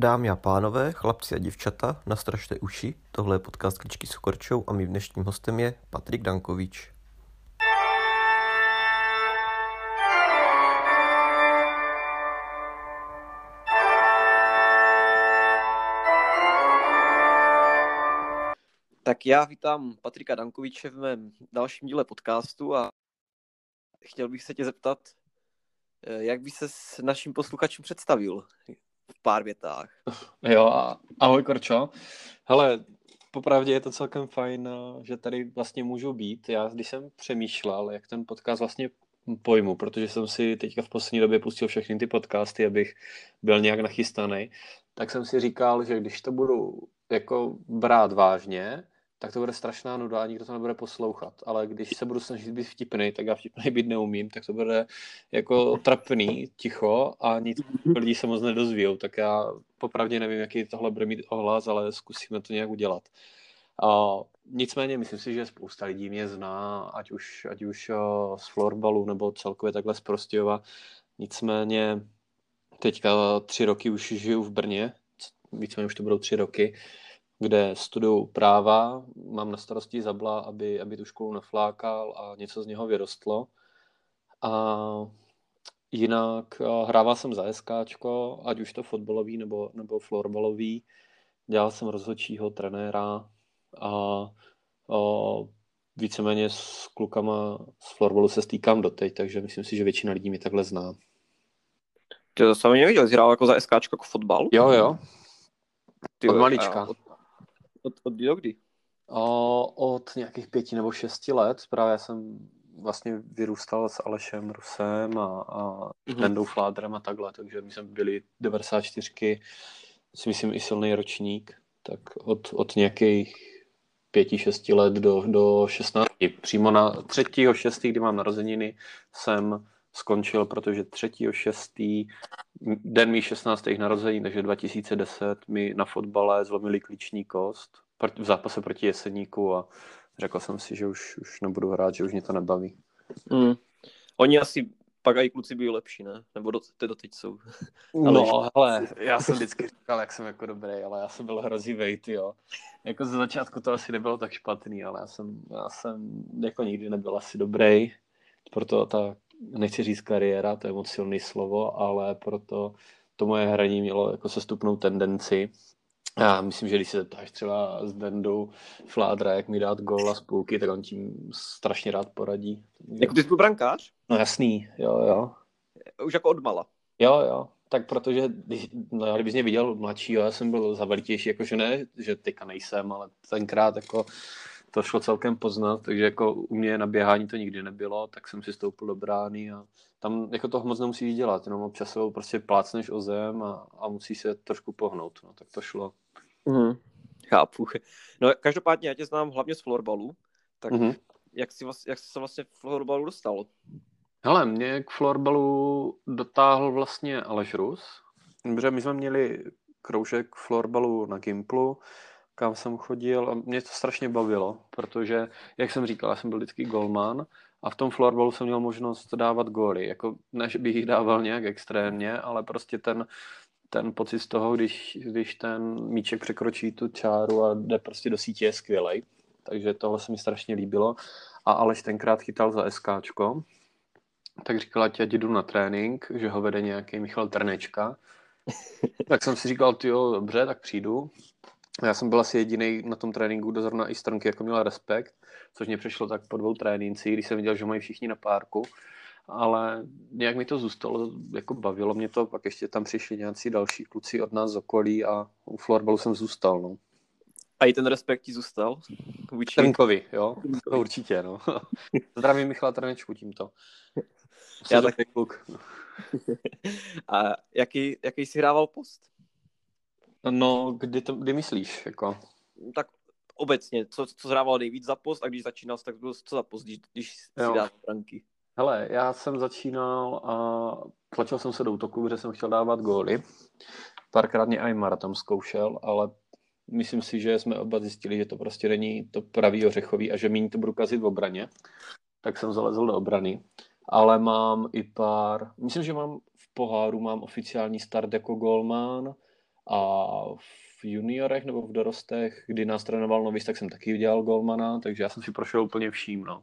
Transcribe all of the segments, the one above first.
Dámy a pánové, chlapci a děvčata, nastražte uši, tohle je podcast Kličky s Okorčou a mým dnešním hostem je Patrik Dankovič. Tak já vítám Patrika Dankoviče v mém dalším díle podcastu a chtěl bych se tě zeptat, eh, jak by se s naším posluchačům představil v pár větách. Jo, ahoj Korčo. Hele, popravdě je to celkem fajn, eh, že tady vlastně můžu být. Já, když jsem přemýšlel, jak ten podcast vlastně pojmu, protože jsem si teďka v poslední době pustil všechny ty podcasty, abych byl nějak nachystaný, tak jsem si říkal, že když to budu jako brát vážně, tak to bude strašná nuda a nikdo to nebude poslouchat. Ale když se budu snažit být vtipný, tak já vtipný být neumím, tak to bude jako trapný, ticho a nic lidí se moc nedozvíjou. Tak já popravdě nevím, jaký tohle bude mít ohlas, ale zkusíme to nějak udělat. A nicméně myslím si, že spousta lidí mě zná, ať už, ať už uh, z florbalu nebo celkově takhle z Prostějova. Nicméně teďka tři roky už žiju v Brně, víceméně už to budou tři roky kde studuju práva, mám na starosti Zabla, aby, aby tu školu neflákal a něco z něho vyrostlo. A jinak hrával jsem za SKčko, ať už to fotbalový nebo, nebo florbalový. Dělal jsem rozhodčího, trenéra a, a víceméně s klukama z florbalu se stýkám doteď, takže myslím si, že většina lidí mi takhle zná. Ty to sami neviděl, jsi hrál jako za SKčko jako fotbal? Jo, jo. Ty, od malička. Od, od, od kdy do kdy? O, od nějakých pěti nebo šesti let. Právě jsem vlastně vyrůstal s Alešem Rusem a, a mm-hmm. Nendou Fládrem a takhle, takže my jsme byli 94, si myslím i silný ročník, tak od, od nějakých pěti, šesti let do, do 16. Přímo na třetího, šestý, kdy mám narozeniny, jsem skončil, protože třetího, šestý, den mých 16. narozenin, takže 2010, mi na fotbale zlomili klíční kost v zápase proti Jeseníku a řekl jsem si, že už, už nebudu hrát, že už mě to nebaví. Mm. Oni asi pak i kluci byli lepší, ne? Nebo do, ty doteď jsou. no, ale já jsem vždycky říkal, jak jsem jako dobrý, ale já jsem byl hrozivý, ty jo. Jako ze začátku to asi nebylo tak špatný, ale já jsem, já jsem jako nikdy nebyl asi dobrý. Proto ta nechci říct kariéra, to je moc silný slovo, ale proto to moje hraní mělo jako sestupnou tendenci. Já myslím, že když se zeptáš třeba s Dendou Fládra, jak mi dát gól a z půlky, tak on tím strašně rád poradí. Jako ty jsi byl brankář? No jasný, jo, jo. Už jako odmala? Jo, jo. Tak protože, když, no já kdybys mě viděl mladší, jo, já jsem byl zavalitější, jakože ne, že teďka nejsem, ale tenkrát jako to šlo celkem poznat, takže jako u mě na běhání to nikdy nebylo, tak jsem si stoupil do brány a tam jako toho moc nemusíš dělat, jenom občas prostě plácneš o zem a, a musíš se trošku pohnout, no, tak to šlo. Mm, chápu. No každopádně já tě znám hlavně z florbalu, tak mm-hmm. jak, jsi, jak jsi se vlastně v florbalu dostal? Hele, mě k florbalu dotáhl vlastně Aleš Rus, protože my jsme měli kroužek florbalu na Gimplu, kam jsem chodil a mě to strašně bavilo, protože, jak jsem říkal, já jsem byl vždycky golman a v tom florbalu jsem měl možnost dávat góly. Jako, než bych jich dával nějak extrémně, ale prostě ten, ten pocit z toho, když, když ten míček překročí tu čáru a jde prostě do sítě, je skvělej. Takže tohle se mi strašně líbilo. A Aleš tenkrát chytal za SKčko, tak říkala, ať jdu na trénink, že ho vede nějaký Michal Trnečka. tak jsem si říkal, jo, dobře, tak přijdu. Já jsem byl asi jediný na tom tréninku, kdo zrovna i stránky jako měl respekt, což mě přišlo tak po dvou trénincích, když jsem viděl, že mají všichni na párku, ale nějak mi to zůstalo, jako bavilo mě to, pak ještě tam přišli nějací další kluci od nás z okolí a u florbalu jsem zůstal, no. A i ten respekt ti zůstal? Vůči... Trnkovi, jo, to určitě, no. Zdravím Michala Trnečku tímto. Já tak kluk. A jaký, jaký jsi hrával post? No, kdy, to, kdy myslíš? Jako? Tak obecně, co, co zhrával nejvíc za post a když začínal, tak bylo co za post, když, když si dal branky? Hele, já jsem začínal a tlačil jsem se do útoku, protože jsem chtěl dávat góly. Párkrát mě Aymara tam zkoušel, ale myslím si, že jsme oba zjistili, že to prostě není to pravý ořechový a že méně to budu kazit v obraně. Tak jsem zalezl do obrany. Ale mám i pár, myslím, že mám v poháru mám oficiální start jako golman, A v juniorech nebo v dorostech, kdy nás trénoval Novis, tak jsem taky udělal golmana, takže já jsem si prošel úplně vším, no.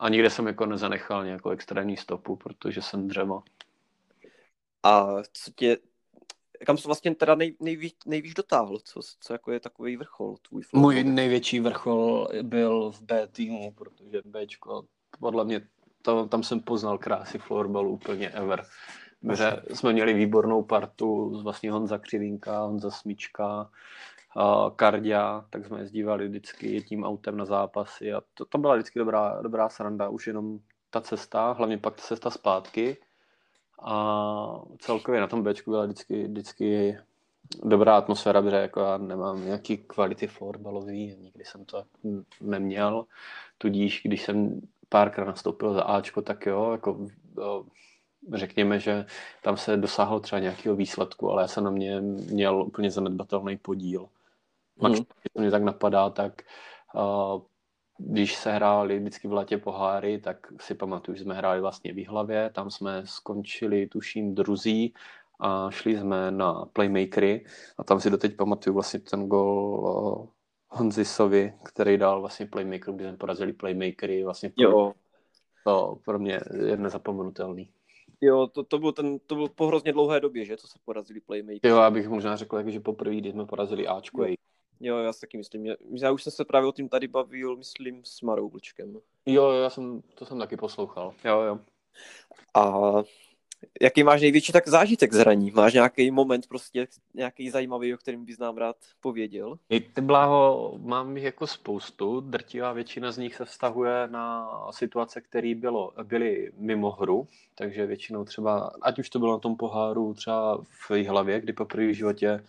A nikde jsem jako nezanechal nějakou extrémní stopu, protože jsem dřevo. A co tě, kam jsi vlastně teda nej, nejvíc, nejvíc dotáhl? Co, co jako je takový vrchol tvůj? Můj největší vrchol byl v B týmu, protože Bčko, podle mě, to, tam jsem poznal krásy florbalu úplně ever. Že jsme měli výbornou partu, vlastně Honza Křivínka, Honza Smička, Kardia, tak jsme jezdívali vždycky tím autem na zápasy a to, to byla vždycky dobrá, dobrá sranda, už jenom ta cesta, hlavně pak ta cesta zpátky. A celkově na tom Bčku byla vždycky, vždycky dobrá atmosféra, protože jako já nemám nějaký kvality florbalový, nikdy jsem to neměl, tudíž když jsem párkrát nastoupil za Ačko, tak jo, jako řekněme, že tam se dosáhlo třeba nějakého výsledku, ale já jsem na mě měl úplně zanedbatelný podíl. Pak, mm. to mě tak napadá, tak uh, když se hráli vždycky v letě poháry, tak si pamatuju, že jsme hráli vlastně v hlavě, tam jsme skončili, tuším, druzí a šli jsme na playmakery a tam si doteď pamatuju vlastně ten gol Honzisovi, který dal vlastně playmaker, kdy jsme porazili playmakery, vlastně jo. to pro mě je nezapomenutelný. Jo, to, to, byl ten, to byl po hrozně dlouhé době, že, co se porazili playmakery. Jo, já bych možná řekl, že poprvé, kdy jsme porazili Ačko, jo. Jo, já si taky myslím. Já, já už jsem se právě o tím tady bavil, myslím, s Marou Vlčkem. Jo, já jsem, to jsem taky poslouchal. Jo, jo. A jaký máš největší tak zážitek z hraní? Máš nějaký moment prostě, nějaký zajímavý, o kterém bys nám rád pověděl? Ty bláho, mám jich jako spoustu. Drtivá většina z nich se vztahuje na situace, které bylo, byly mimo hru, takže většinou třeba, ať už to bylo na tom poháru třeba v hlavě, kdy po v životě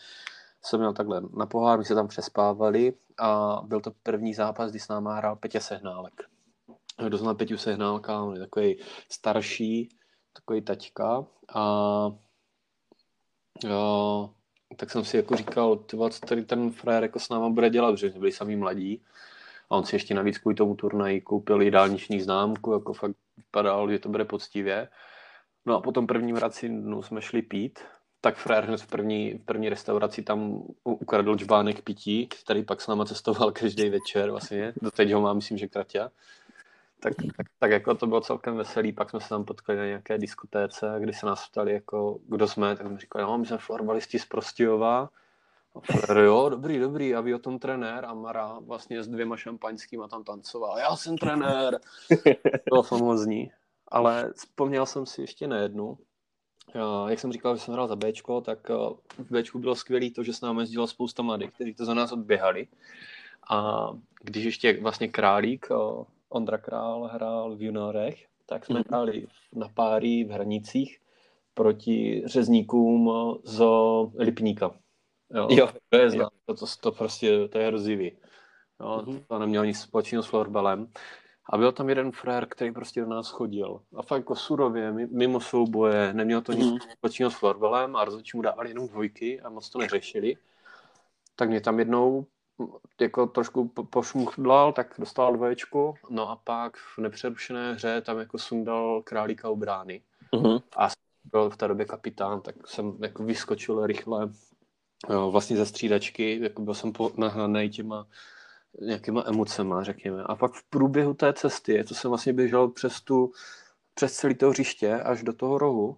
jsem měl takhle na pohár, my se tam přespávali a byl to první zápas, kdy s náma hrál Petě Sehnálek. Kdo zná Peťu Sehnálka, on je takový starší, takový taťka a jo, tak jsem si jako říkal, co tady ten frajer jako s náma bude dělat, protože byli sami mladí a on si ještě navíc kvůli tomu turnaji koupil i dálniční známku, jako fakt vypadal, že to bude poctivě. No a potom prvním vrací dnu jsme šli pít tak frér hned v první, v první restauraci tam ukradl čbánek pití, který pak s náma cestoval každý večer vlastně. Doteď ho má, myslím, že Kratia. Tak, tak, tak, jako to bylo celkem veselý, pak jsme se tam potkali na nějaké diskotéce, kdy se nás ptali, jako, kdo jsme, tak jsme říkali, no, my jsme florbalisti z Prostějova. Fler, jo, dobrý, dobrý, a vy o tom trenér a Mara vlastně s dvěma šampaňskýma tam tancoval. Já jsem trenér. To bylo famozní. Ale vzpomněl jsem si ještě na jednu, jak jsem říkal, že jsem hrál za Bčko, tak eh, v Bčku bylo skvělé to, že s námi jezdila spousta mladých, kteří to za nás odběhali. A když ještě vlastně Králík, eh, Ondra Král hrál v juniorech, tak jsme mm-hmm. hráli na páry v hranicích proti řezníkům z Lipníka. Jo, jo. To je znám, to, to, to, prostě, to je hrozivý. Jo, mm-hmm. To nemělo nic společného s florbalem. A byl tam jeden frér, který prostě do nás chodil. A fakt jako surově, mimo souboje, neměl to nic mm. společného s florbelem a rozhodčí mu dávali jenom dvojky a moc to neřešili. Tak mě tam jednou jako trošku pošmuchdlal, tak dostal dvoječku, no a pak v nepřerušené hře tam jako sundal králíka u brány. Mm-hmm. A byl v té době kapitán, tak jsem jako vyskočil rychle jo, vlastně ze střídačky, jako byl jsem nahnaný těma nějakýma emocema, řekněme. A pak v průběhu té cesty, to jsem vlastně běžel přes tu, přes celé to hřiště až do toho rohu,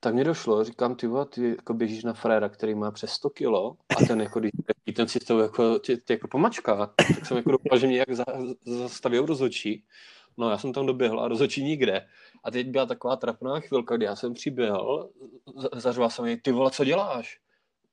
tak mě došlo, říkám, ty, ty jako běžíš na fréra, který má přes 100 kilo a ten jako, ten si to jako, tě, tě jako pomačká, tak jsem jako doufal, že mě jak za, zastaví rozhodčí. No já jsem tam doběhl a rozhodčí nikde. A teď byla taková trapná chvilka, kdy já jsem přiběhl, zařval jsem mi, ty vole, co děláš?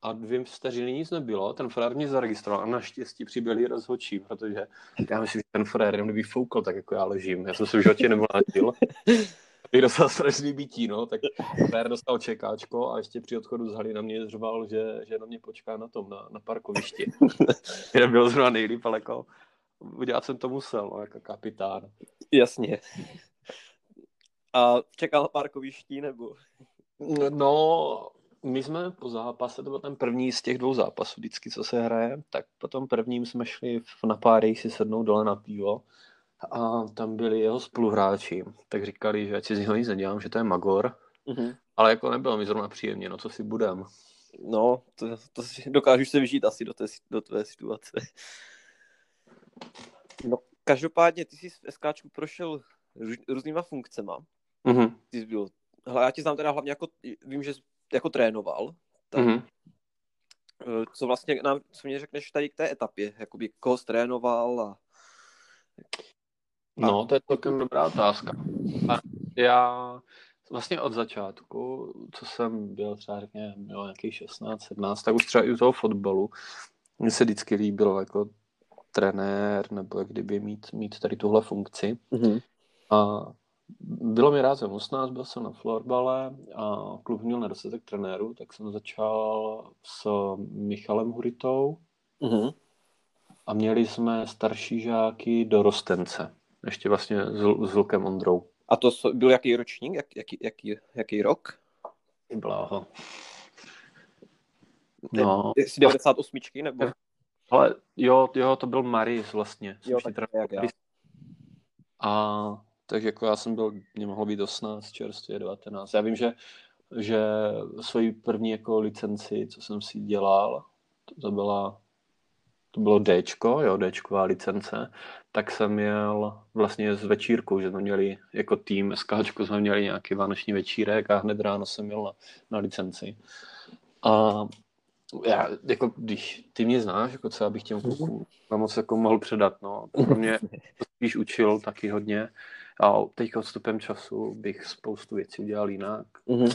a dvě vteřiny nic nebylo, ten frér mě zaregistroval a naštěstí přibyli rozhodčí, protože já myslím, že ten frér jenom kdyby foukal, tak jako já ležím. Já jsem se v životě nemlátil. Bych dostal strašný bytí, no, tak frér dostal čekáčko a ještě při odchodu z haly na mě řval, že, že na mě počká na tom, na, na parkovišti. Kde byl zrovna nejlíp, ale jako udělat jsem to musel, no, jako kapitán. Jasně. A čekal na parkovišti, nebo? No, my jsme po zápase, to byl ten první z těch dvou zápasů vždycky, co se hraje, tak potom prvním jsme šli na pár si sednout dole na pivo a tam byli jeho spoluhráči, tak říkali, že ať si z něho nic nedělám, že to je Magor, mm-hmm. ale jako nebylo mi zrovna příjemně, no co si budem. No, to, to si dokážu se vyžít asi do té, do tvé situace. No, každopádně ty jsi v SKčku prošel růz, různýma funkcema. Mhm. Ty jsi byl, hele, já tě znám teda hlavně jako, vím, že jsi jako trénoval. Tak, Mhm. eh, Co vlastně nám, co mě řekneš tady k té etapě, jakoby koho trénoval a No, to je celkem dobrá otázka. A já vlastně od začátku, co jsem byl třeba řekněme, měl nějakých 16, 17, tak už třeba i u toho fotbalu, mně se vždycky líbilo jako trenér, nebo jak kdyby mít, mít tady tuhle funkci. Mhm. A bylo mi rád, jsem 18, byl jsem na florbale a klub měl nedostatek trenérů, tak jsem začal s Michalem Huritou Mhm. a měli jsme starší žáky do Rostence. Ještě vlastně s, s Lukem Ondrou. A to byl jaký ročník, jak, jaký, jaký, jaký rok? Bláho. No, Jestli 98 nebo? ale jo, jo, to byl Maris vlastně. Jo, tak jak já. A takže jako já jsem byl, mě mohlo být 18, čerstvě 19. Já vím, že, že svoji první jako licenci, co jsem si dělal, to byla to bylo Dčko, jo, Dčková licence, tak jsem měl vlastně z večírku, že jsme měli jako tým SKčko jsme měli nějaký vánoční večírek a hned ráno jsem měl na, na licenci. A já, jako když ty mě znáš, jako co já bych těm klukům na moc jako mohl předat, no. Pro mě to spíš učil taky hodně a teď odstupem času bych spoustu věcí udělal jinak. Mhm.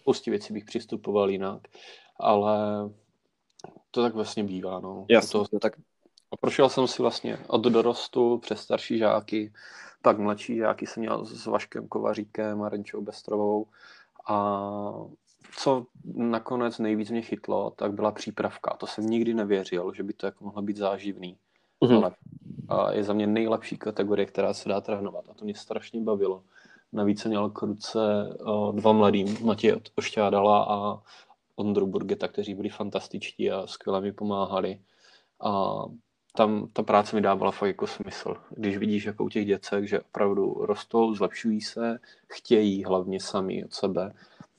Spoustu věcí bych přistupoval jinak, ale to tak vlastně bývá, no. Jasně, To, tak a prošel jsem si vlastně od dorostu přes starší žáky, pak mladší žáky jsem měl s Vaškem Kovaříkem a Renčou Bestrovou a co nakonec nejvíc mě chytlo, tak byla přípravka. To jsem nikdy nevěřil, že by to jako mohlo být záživný. Mhm. Ale a je za mě nejlepší kategorie, která se dá trénovat a to mě strašně bavilo. Navíc jsem měl k ruce o, dva mladý, Matěj Ošťádala a Ondru Burgeta, kteří byli fantastičtí a skvěle mi pomáhali. A tam ta práce mi dávala fakt jako smysl. Když vidíš jako u těch děcek, že opravdu rostou, zlepšují se, chtějí hlavně sami od sebe,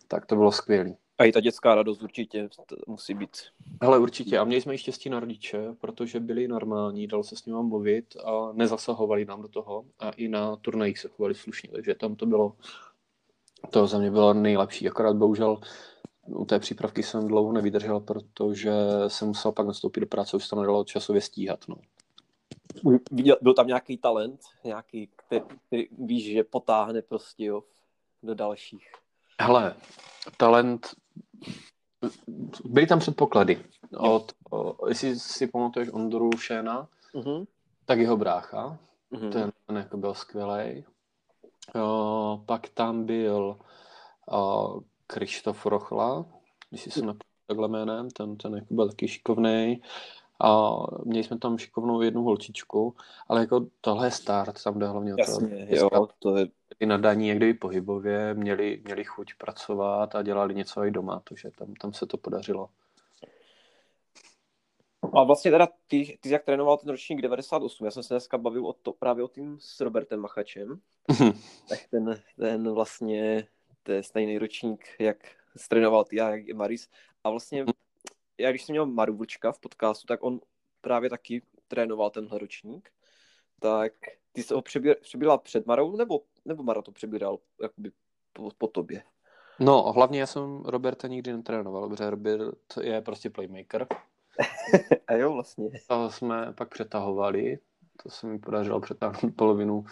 tak to bylo skvělé. a i ta dětská radost určitě musí být. Hele, určitě. A měli jsme i štěstí na rodiče, protože byli normální, dalo se s nimi mluvit a nezasahovali nám do toho. A i na turnajích se chovali slušně, takže tam to bylo, to za mě bylo nejlepší. Akorát bohužel u té přípravky jsem dlouho nevydržel, protože jsem musel pak nastoupit do práce, už se to nedalo časově stíhat. No. Viděl, byl tam nějaký talent, nějaký, který, který víš, že potáhne prostě jo, do dalších. Hele, talent, byly tam předpoklady. Od, o, jestli si pamatuješ Ondru Šéna, Mhm. tak jeho brácha, Mhm. ten, ten jako byl skvělej. O, pak tam byl o, Krištof Rochla, jestli se napojil takhle jménem, ten, ten jako byl taky šikovnej. A měli jsme tam šikovnou jednu holčičku, ale jako tohle je start, tam jde hlavně o to, Jasně, jo, to je, ty nadaní jak kdyby pohybově měli, měli chuť pracovat a dělali něco i doma, takže tam, tam se to podařilo. A vlastně teda ty, ty jsi jak trénoval ten ročník 98, já jsem se dneska bavil o to, právě o tím s Robertem Machačem, tak ten, ten vlastně, to je stejný ročník, jak trénoval ty a jak i Maris. A vlastně, já když jsem měl Maru Vlčka v podcastu, tak on právě taky trénoval tenhle ročník. Tak ty jsi ho přebír, přebíral před Marou, nebo, nebo Mara to přebíral jakoby po, po tobě? No, hlavně já jsem Roberta nikdy netrénoval, protože Robert je prostě playmaker. A jo, vlastně. To jsme pak přetahovali, to se mi podařilo přetáhnout polovinu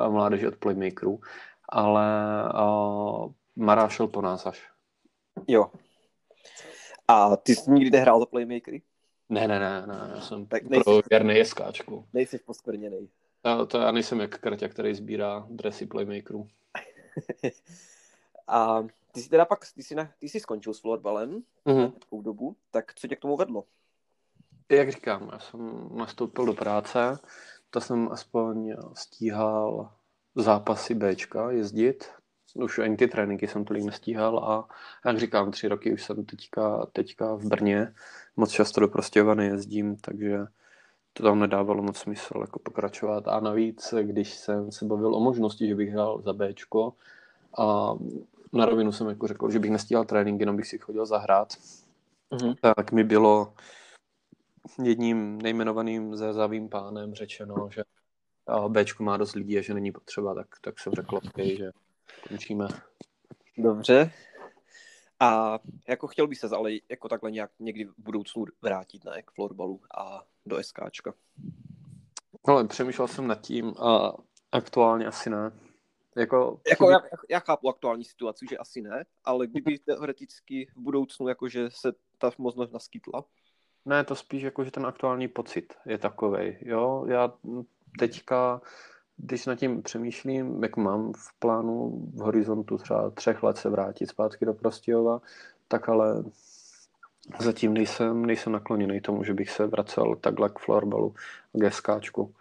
eh, mládeže od playmakerů, ale uh, Mara šel po nás až. Jo. A ty jsi nikdy nehrál za playmakery? Ne, ne, ne, ne, já jsem Tak nejsi- pro věrný SKčku. Nejsi poskvrněnej. Já, to já nejsem jak Krťa, který sbírá dresy playmakerů. A ty jsi teda pak, ty jsi, na, ty jsi skončil s florbalem Mhm. takovou dobu, tak co tě k tomu vedlo? Jak říkám, já jsem nastoupil do práce, to jsem aspoň stíhal zápasy Bčka jezdit. Už ani ty tréninky jsem tolik nestíhal a jak říkám, tři roky už jsem teďka, teďka v Brně. Moc často do Prostějova nejezdím, takže to tam nedávalo moc smysl jako pokračovat. A navíc, když jsem se bavil o možnosti, že bych hrál za Bčko a na rovinu jsem jako řekl, že bych nestíhal tréninky, jenom bych si chodil zahrát, mm-hmm. tak mi bylo jedním nejmenovaným zazavým pánem řečeno, že Bčku má dost lidí a že není potřeba, tak, tak jsem řekl, okay, že končíme. Dobře. A jako chtěl by se ale jako takhle nějak někdy v budoucnu vrátit ne, k florbalu a do SKčka? Ale přemýšlel jsem nad tím a aktuálně asi ne. Jako, jako já, já chápu aktuální situaci, že asi ne, ale kdyby teoreticky v budoucnu jakože se ta možnost naskytla. Ne, to spíš jako, že ten aktuální pocit je takový. Jo, já teďka, když nad tím přemýšlím, jak mám v plánu v horizontu třeba třech let se vrátit zpátky do Prostějova, tak ale zatím nejsem, nejsem nakloněný tomu, že bych se vracel takhle k florbalu a k SKčku.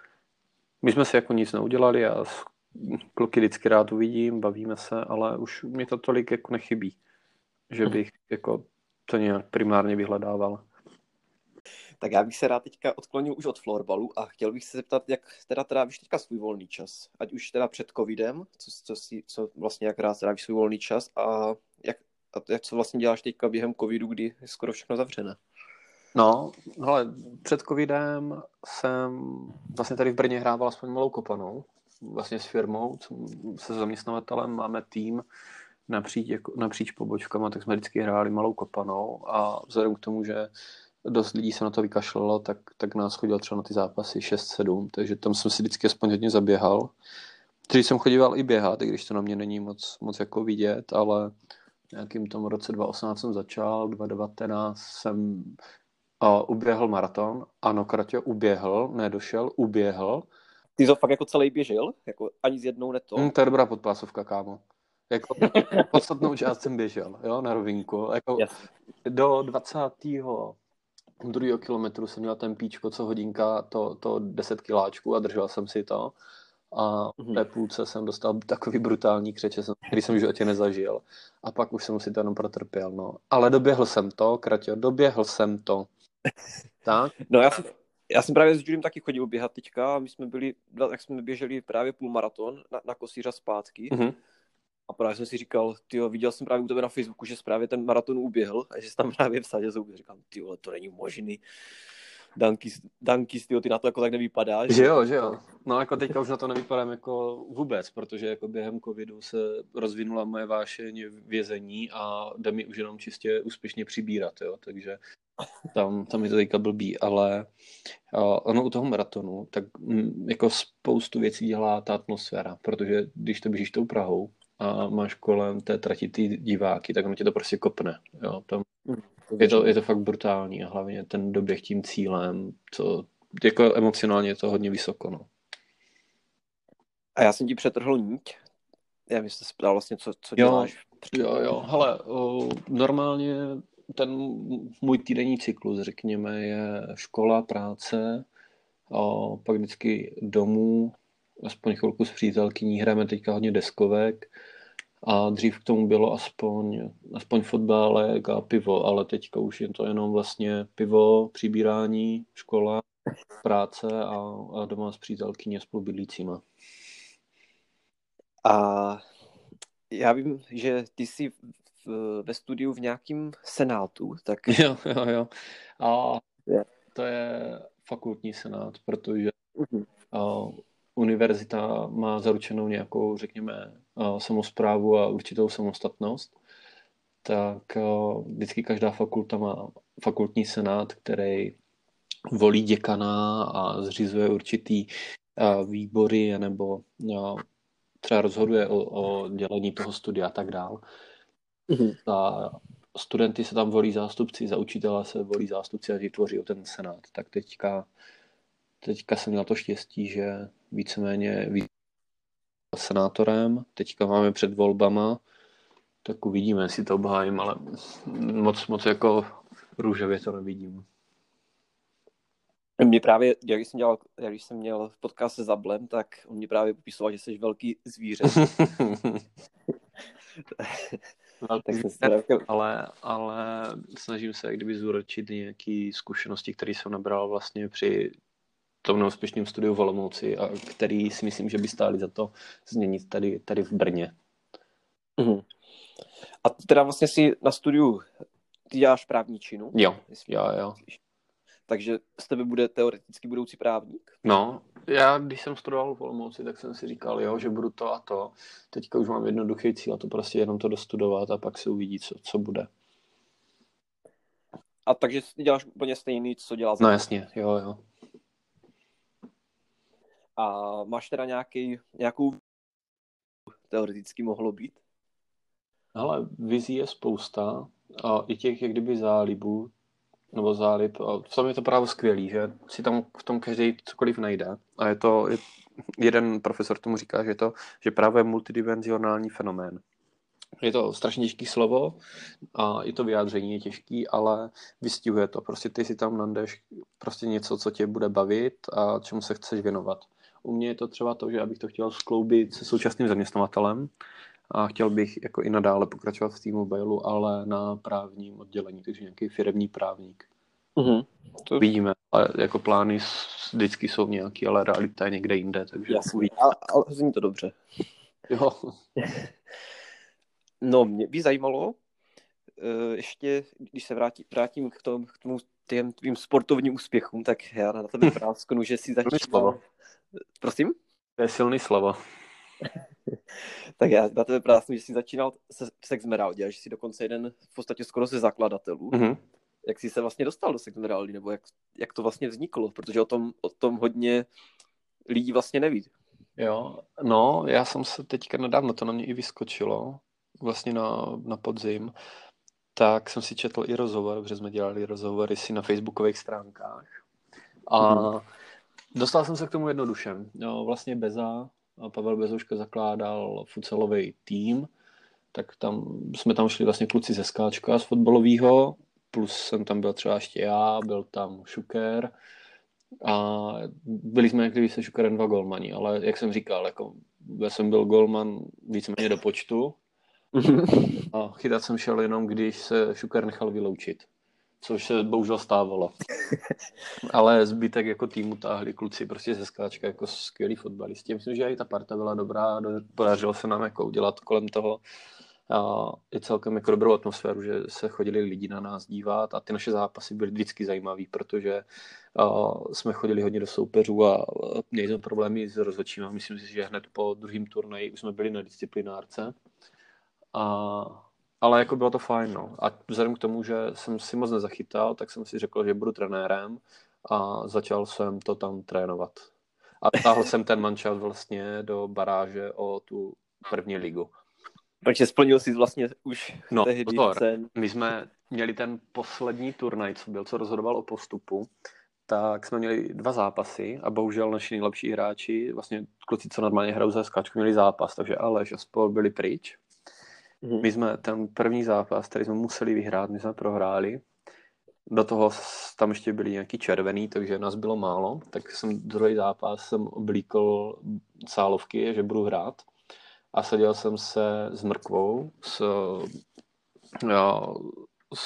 My jsme si jako nic neudělali, já kluky vždycky rád uvidím, bavíme se, ale už mi to tolik jako nechybí, že mhm. bych jako to nějak primárně vyhledával. Tak já bych se rád teďka odklonil už od florbalu a chtěl bych se zeptat, jak teda trávíš teďka svůj volný čas. Ať už teda před covidem, co, co, si, co vlastně jak rád trávíš svůj volný čas a jak, a jak co vlastně děláš teďka během covidu, kdy je skoro všechno zavřené. No, ale před covidem jsem vlastně tady v Brně hrával aspoň malou kopanou, vlastně s firmou, se zaměstnavatelem máme tým napříč, jako, napříč pobočkama, tak jsme vždycky hráli malou kopanou a vzhledem k tomu, že dost lidí se na to vykašlalo, tak, tak nás chodil třeba na ty zápasy 6-7, takže tam jsem si vždycky aspoň hodně zaběhal. Když jsem chodíval i běhat, i když to na mě není moc, moc jako vidět, ale nějakým tom roce 2018 jsem začal, 2019 jsem uh, uběhl maraton. Ano, Kratě, uběhl, nedošel, uběhl. Ty to fakt jako celý běžel? Jako ani z jednou neto? Hmm, to je dobrá podpásovka, kámo. Jako podstatnou část jsem běžel, jo, na rovinku. Jako yes. Do 20 druhého kilometru jsem měl ten píčko, co hodinka, to, to 10 kiláčků a držel jsem si to. A v té půlce jsem dostal takový brutální křeče, který jsem v životě nezažil. A pak už jsem si to jenom protrpěl, no. Ale doběhl jsem to, Kratě, doběhl jsem to. tak? No já jsem, já jsem právě s Juliem taky chodil běhat teďka my jsme byli, jak jsme běželi právě půlmaraton na, na kosířa zpátky. Mm-hmm. A právě jsem si říkal, ty viděl jsem právě u tebe na Facebooku, že jsi právě ten maraton uběhl a že jsi tam právě v sadě zouby. Říkám, ty to není možný. Dankis, Dankis ty na to jako tak nevypadá. Že jo, že jo. No jako teďka už na to nevypadám jako vůbec, protože jako během covidu se rozvinula moje vášeň vězení a jde mi už jenom čistě úspěšně přibírat, jo, takže tam, tam je to teďka blbý, ale uh, ono u toho maratonu, tak m, jako spoustu věcí dělá ta atmosféra, protože když to běžíš tou Prahou, a máš kolem té trati ty diváky, tak on tě to prostě kopne. Jo? Tam hmm, je, to, je to fakt brutální a hlavně ten doběh tím cílem, co, jako emocionálně je to hodně vysoko. No. A já jsem ti přetrhl níť. Já bych se ptal vlastně, co, co děláš. Jo, jo, hele, o, normálně ten můj týdenní cyklus, řekněme, je škola, práce, o, pak vždycky domů, aspoň chvilku s přítelkyní, hrajeme teďka hodně deskovek a dřív k tomu bylo aspoň, aspoň fotbálek a pivo, ale teďka už je to jenom vlastně pivo, přibírání, škola, práce a, a doma s přítelkyní a spolubydlícíma. A já vím, že ty jsi v, ve studiu v nějakém senátu, tak... Jo, jo, jo. A to je fakultní senát, protože uh-huh. a, univerzita má zaručenou nějakou, řekněme, samozprávu a určitou samostatnost, tak vždycky každá fakulta má fakultní senát, který volí děkana a zřizuje určitý výbory nebo třeba rozhoduje o, o dělení toho studia a tak dál. Mm-hmm. A studenty se tam volí zástupci, za učitele se volí zástupci a tvoří ten senát. Tak teďka, teďka jsem měl to štěstí, že víceméně senátorem, teďka máme před volbama, tak uvidíme, jestli to obhájím, ale moc, moc jako růžově to nevidím. Mě právě, jak jsem, dělal, jak jsem měl podcast se Zablem, tak on mě právě popisoval, že jsi velký zvíře. tak zvíře, ale, ale snažím se kdyby zúročit nějaké zkušenosti, které jsem nabral vlastně při tom neúspěšném studiu v Olomouci a který si myslím, že by stáli za to změnit tady, tady v Brně. Mm. A teda vlastně si na studiu ty děláš právničinu? Jo, jo, jo. Takže z tebe bude teoreticky budoucí právník? No, já když jsem studoval v Olomouci, tak jsem si říkal, jo, že budu to a to. Teďka už mám jednoduchý cíl a to prostě jenom to dostudovat a pak se uvidí, co, co bude. A takže děláš úplně stejný, co dělá No jasně, jo, jo. A máš teda nějaký, nějakou teoreticky mohlo být? Ale vizí je spousta a i těch, jak kdyby zálibů, nebo zálib. A tom je to právě skvělý, že si tam v tom každý cokoliv najde. A je to, je, jeden profesor tomu říká, že je to, že právě multidimenzionální fenomén. Je to strašně těžký slovo a i to vyjádření je těžký, ale vystihuje to. Prostě ty si tam nandeš prostě něco, co tě bude bavit a čemu se chceš věnovat. U mě je to třeba to, že abych to chtěl skloubit se současným zaměstnavatelem a chtěl bych jako i nadále pokračovat v T-Mobile, ale na právním oddělení, takže nějaký firmní právník. Mm-hmm. To... Vidíme, ale jako plány vždycky jsou nějaký, ale realita je někde jinde, takže Jasný, ale, ale zní to dobře. Jo. no, mě by zajímalo, eh, ještě, když se vrátí, vrátím k tomu, k tomu těm tvým sportovním úspěchům, tak já na tebe prásknu, že si začal... Prosím? To je silný slovo. tak já na tebe prásknu, že jsi začínal se, v Sexmeraldě, že jsi dokonce jeden v podstatě skoro ze zakladatelů. Mm-hmm. Jak jsi se vlastně dostal do Sexmeraldy, nebo jak, jak to vlastně vzniklo, protože o tom, o tom hodně lidí vlastně neví. Jo, no, já jsem se teďka nedávno, to na mě i vyskočilo, vlastně na, na podzim, tak jsem si četl i rozhovor, protože jsme dělali rozhovory si na facebookových stránkách. A mm-hmm. Dostal jsem se k tomu jednoduše. Jo, vlastně Beza, Pavel Bezouška zakládal futsalový tým, tak tam jsme tam šli vlastně kluci ze skáčka z fotbalového, plus jsem tam byl třeba ještě já, byl tam Šuker a byli jsme kdyby se Šukerem dva golmani, ale jak jsem říkal, jako já jsem byl golman víceméně do počtu a chytat jsem šel jenom, když se Šuker nechal vyloučit což se bohužel stávalo. Ale zbytek jako týmu táhli kluci prostě ze skáčka jako skvělí fotbalisti. Myslím, že i ta parta byla dobrá, podařilo se nám jako udělat kolem toho a i celkem jako dobrou atmosféru, že se chodili lidi na nás dívat a ty naše zápasy byly vždycky zajímavé, protože jsme chodili hodně do soupeřů a měli jsme problémy s rozhodčíma. Myslím si, že hned po druhém turnaji už jsme byli na disciplinárce a ale jako bylo to fajn, no. A vzhledem k tomu, že jsem si moc nezachytal, tak jsem si řekl, že budu trenérem a začal jsem to tam trénovat. A táhl jsem ten mančat vlastně do baráže o tu první ligu. Takže splnil jsi vlastně už no, tehdy pozor. My jsme měli ten poslední turnaj, co byl, co rozhodoval o postupu, tak jsme měli dva zápasy a bohužel naši nejlepší hráči, vlastně kluci, co normálně hrajou za skáčku, měli zápas, takže Aleš a spol byli pryč Mm-hmm. My jsme ten první zápas, který jsme museli vyhrát, my jsme prohráli. Do toho tam ještě byli nějaký červený, takže nás bylo málo. Tak jsem druhý zápas jsem oblíkl sálovky, že budu hrát. A seděl jsem se s mrkvou, s, jo, s,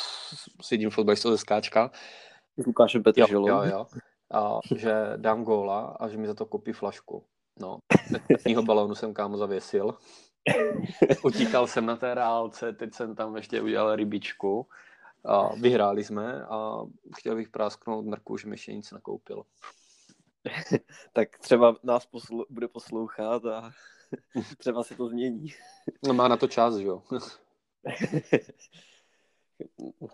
s jedním fotbalistou ze skáčka. S Lukášem Petrželou. Jo, jo, jo. A že dám góla a že mi za to kopí flašku. No, prvního balónu jsem kámo zavěsil. Utíkal jsem na té reálce, teď jsem tam ještě udělal rybičku. A vyhráli jsme a chtěl bych prásknout Mrku, že mi ještě nic nakoupil. tak třeba nás poslu- bude poslouchat a třeba se to změní. no má na to čas, že jo?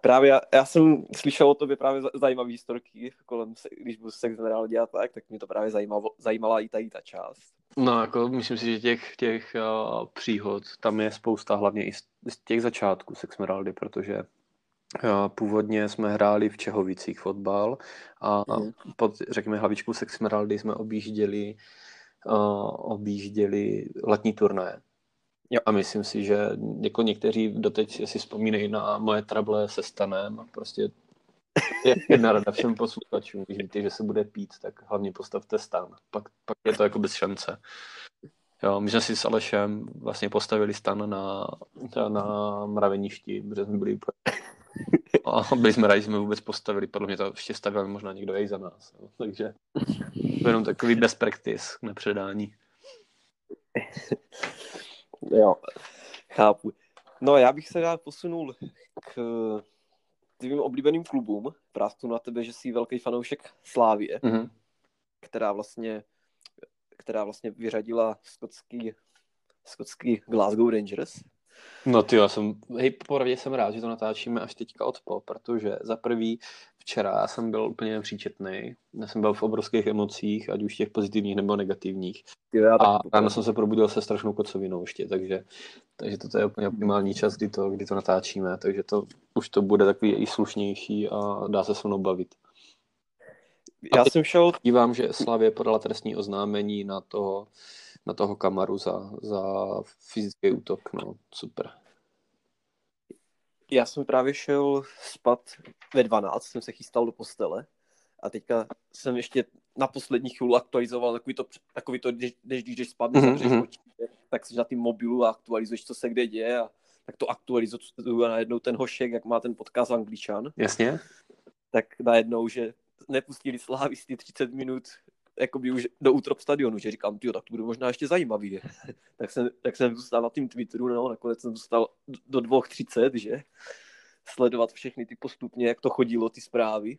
právě já, já, jsem slyšel o tobě právě zajímavé historky kolem, když byl sex generál dělat tak, tak mě to právě zajímalo, zajímala i tady ta část. No, jako myslím si, že těch, těch uh, příhod tam je spousta, hlavně i z, z těch začátků Sexmeraldy, protože uh, původně jsme hráli v Čehovicích fotbal a mm. pod, řekněme, hlavičkou Sexmeraldy jsme objížděli, uh, objížděli letní turné. Jo. A myslím si, že jako někteří doteď si vzpomínají na moje trable se stanem a prostě jedna rada všem posluchačům, když víte, že se bude pít, tak hlavně postavte stan. Pak, pak je to jako bez šance. Jo, my jsme si s Alešem vlastně postavili stan na, na mraveništi, protože jsme byli úplně... A byli jsme rádi, že jsme vůbec postavili, podle mě to ještě stavil možná někdo jej za nás. Jo. Takže jenom takový best practice k nepředání. Jo, chápu. No já bych se rád posunul k tvým oblíbeným klubům. Prástu na tebe, že jsi velký fanoušek Slávie, Mhm. která vlastně, která vlastně vyřadila skotský, skotský Glasgow Rangers. No ty já jsem, hej, popravdě jsem rád, že to natáčíme až teďka odpol, protože za prvý včera já jsem byl úplně příčetný, já jsem byl v obrovských emocích, ať už těch pozitivních nebo negativních. A ráno jsem se probudil se strašnou kocovinou ještě, takže, takže toto je úplně optimální čas, kdy to, kdy to natáčíme, takže to už to bude takový i slušnější a dá se se mnou bavit. já jsem šel Dívám, že Slavě podala trestní oznámení na toho, na toho Kamaru za, za fyzický útok, no super. Já jsem právě šel spat ve 12, jsem se chystal do postele a teďka jsem ještě na poslední chvíli aktualizoval takový to, takový to když, když, když spadneš Mhm, mm-hmm. mhm. oči, tak jsi na tím mobilu a aktualizuješ, co se kde děje a tak to aktualizuju a najednou ten hošek, jak má ten podcast Angličan, Jasně? tak najednou, že nepustili slávisty 30 minut jakoby už do útrop stadionu, že říkám, tyjo, tak to bude možná ještě zajímavý. tak, jsem, tak jsem zůstal na tím Twitteru, no, nakonec jsem zůstal do 2.30, že? Sledovat všechny ty postupně, jak to chodilo, ty zprávy.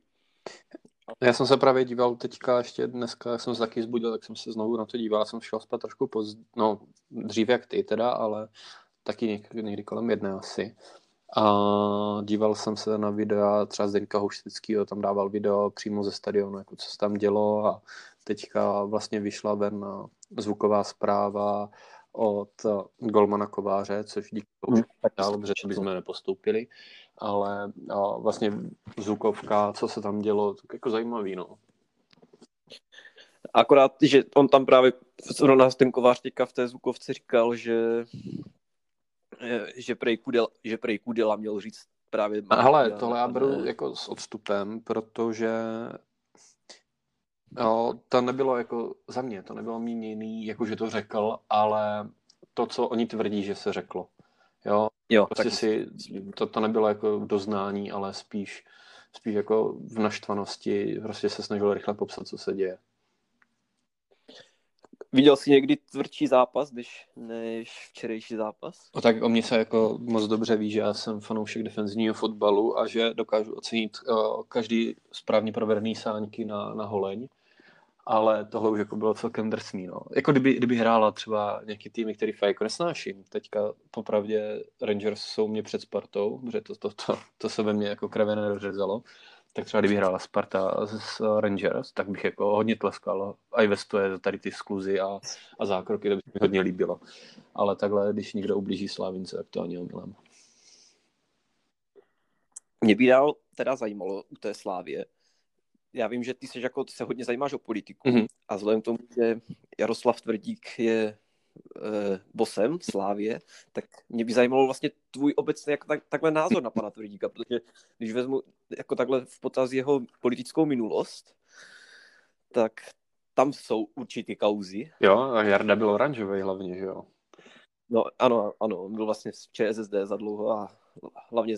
Já jsem se právě díval teďka ještě dneska, jak jsem se taky zbudil, tak jsem se znovu na to díval, jsem šel spát trošku pozdě, no dřív jak ty teda, ale taky někdy, někdy kolem jedné asi. A díval jsem se na videa třeba Zdeňka Houštickýho, tam dával video přímo ze stadionu, jako co se tam dělo a teďka vlastně vyšla ven zvuková zpráva od Golmana Kováře, což díky tomu tak dál, protože bychom nepostoupili, ale a vlastně zvukovka, co se tam dělo, tak jako zajímavý, no. Akorát, že on tam právě, zrovna ten kovář teďka v té zvukovce říkal, že že prej Kudela, že prej Kudela měl říct právě... Hele, tohle já beru jako s odstupem, protože jo, to nebylo jako za mě, to nebylo míněný, jako že to řekl, ale to, co oni tvrdí, že se řeklo. Jo, jo prostě tak... si, to, to nebylo jako doznání, ale spíš, spíš jako v naštvanosti, prostě se snažil rychle popsat, co se děje. Viděl jsi někdy tvrdší zápas, než, než včerejší zápas? O tak o mě se jako moc dobře ví, že já jsem fanoušek defenzivního fotbalu a že dokážu ocenit uh, každý správně provedený sáňky na, na holeň, ale tohle už jako bylo celkem drsný. No. Jako kdyby, kdyby hrála třeba nějaký týmy, který fakt jako nesnáším. Teďka popravdě Rangers jsou mě před Spartou, protože to, to, to, to se ve mně jako kreve nedořezalo tak třeba kdyby hrála Sparta s Rangers, tak bych jako hodně tleskal a i ve stoje tady ty skluzy a, a zákroky, to by se mi hodně líbilo. Ale takhle, když někdo ublíží Slávince, tak to ani omylem. Mě by dál teda zajímalo u té Slávě, já vím, že ty se jako se hodně zajímáš o politiku Mhm. a vzhledem k tomu, že Jaroslav Tvrdík je e, bosem Slávě, tak mě by zajímalo vlastně tvůj obecný jak, tak, takhle názor na pana Tvrdíka, protože když vezmu jako takhle v potaz jeho politickou minulost, tak tam jsou určitý kauzy. Jo, a Jarda byl oranžový hlavně, že jo? No ano, ano, on byl vlastně z ČSSD za dlouho a hlavně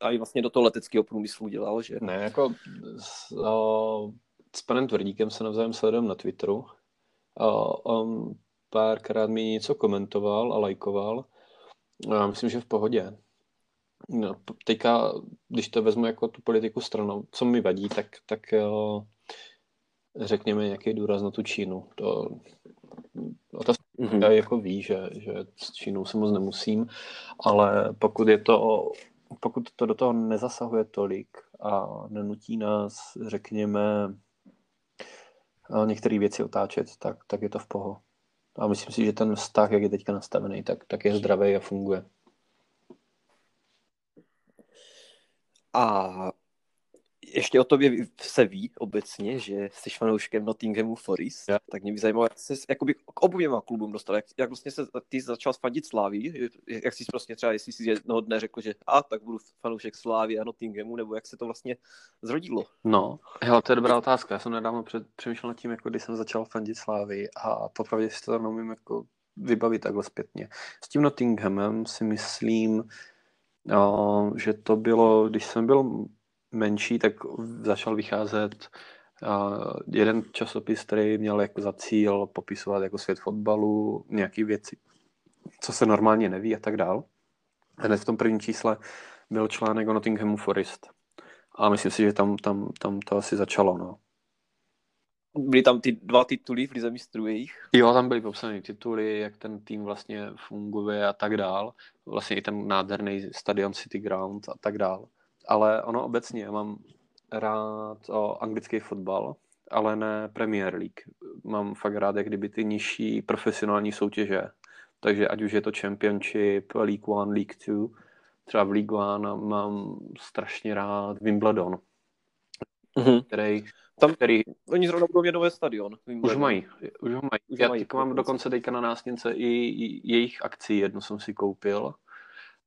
a i vlastně do toho leteckého průmyslu dělal, že? Ne, jako s, o, s panem Tvrdíkem se navzájem sledujeme na Twitteru. O, on párkrát mi něco komentoval a lajkoval. Já myslím, že v pohodě. No, teďka, když to vezmu jako tu politiku stranou, co mi vadí, tak, tak jo, řekněme nějaký důraz na tu Čínu. To, to mm-hmm. já jako ví, že, že s Čínou se moc nemusím, ale pokud je to, pokud to do toho nezasahuje tolik a nenutí nás, řekněme, některé věci otáčet, tak, tak je to v poho. A myslím si, že ten vztah, jak je teďka nastavený, tak, tak je zdravý a funguje. A ještě o tobě se ví obecně, že jsi fanouškem Nottinghamu Forest, ja. tak mě by zajímalo, jak jsi jakoby k oběma klubům dostal, jak, jak vlastně se ty začal fandit Slávy, jak jsi prostě třeba, jestli jsi jednoho dne řekl, že a tak budu fanoušek Slávy a Nottinghamu, nebo jak se to vlastně zrodilo? No, hele, to je dobrá otázka, já jsem nedávno před, přemýšlel nad tím, jako když jsem začal fandit Slávy a popravdě si to neumím jako vybavit takhle zpětně. S tím Nottinghamem si myslím, no, že to bylo, když jsem byl menší, tak začal vycházet uh, jeden časopis, který měl jako za cíl popisovat jako svět fotbalu, nějaké věci, co se normálně neví a tak dál. Hned v tom prvním čísle byl článek o Nottinghamu Forest. A myslím si, že tam, tam, tam to asi začalo, no. Byly tam ty dva tituly v Lize mistrů jejich? Jo, tam byly popsané tituly, jak ten tým vlastně funguje a tak dál. Vlastně i ten nádherný stadion City Ground a tak dál. Ale ono obecně, já mám rád o, anglický fotbal, ale ne Premier League. Mám fakt rád, jak kdyby ty nižší profesionální soutěže. Takže ať už je to Championship, League One, League Two, třeba v League One mám strašně rád Wimbledon, Mhm. který, Tam- který Oni zrovna budou mít nový stadion. už ho mají, už ho mají. Už Já mají, mám dokonce. teďka na nástěnce i, i jejich akci, jednu jsem si koupil.